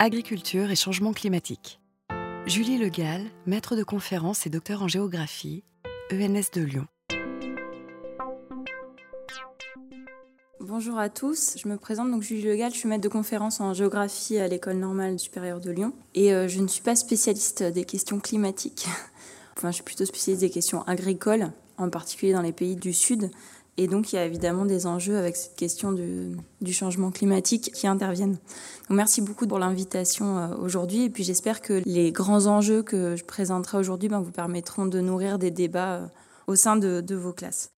Agriculture et changement climatique. Julie Legal, maître de conférence et docteur en géographie, ENS de Lyon. Bonjour à tous, je me présente donc Julie Legal, je suis maître de conférence en géographie à l'école normale supérieure de Lyon et euh, je ne suis pas spécialiste des questions climatiques. Enfin, je suis plutôt spécialiste des questions agricoles, en particulier dans les pays du Sud. Et donc, il y a évidemment des enjeux avec cette question du, changement climatique qui interviennent. Donc, merci beaucoup pour l'invitation euh, aujourd'hui. Et puis, j'espère que les grands enjeux que je présenterai aujourd'hui ben, vous permettront de nourrir des débats euh, au sein de vos classes.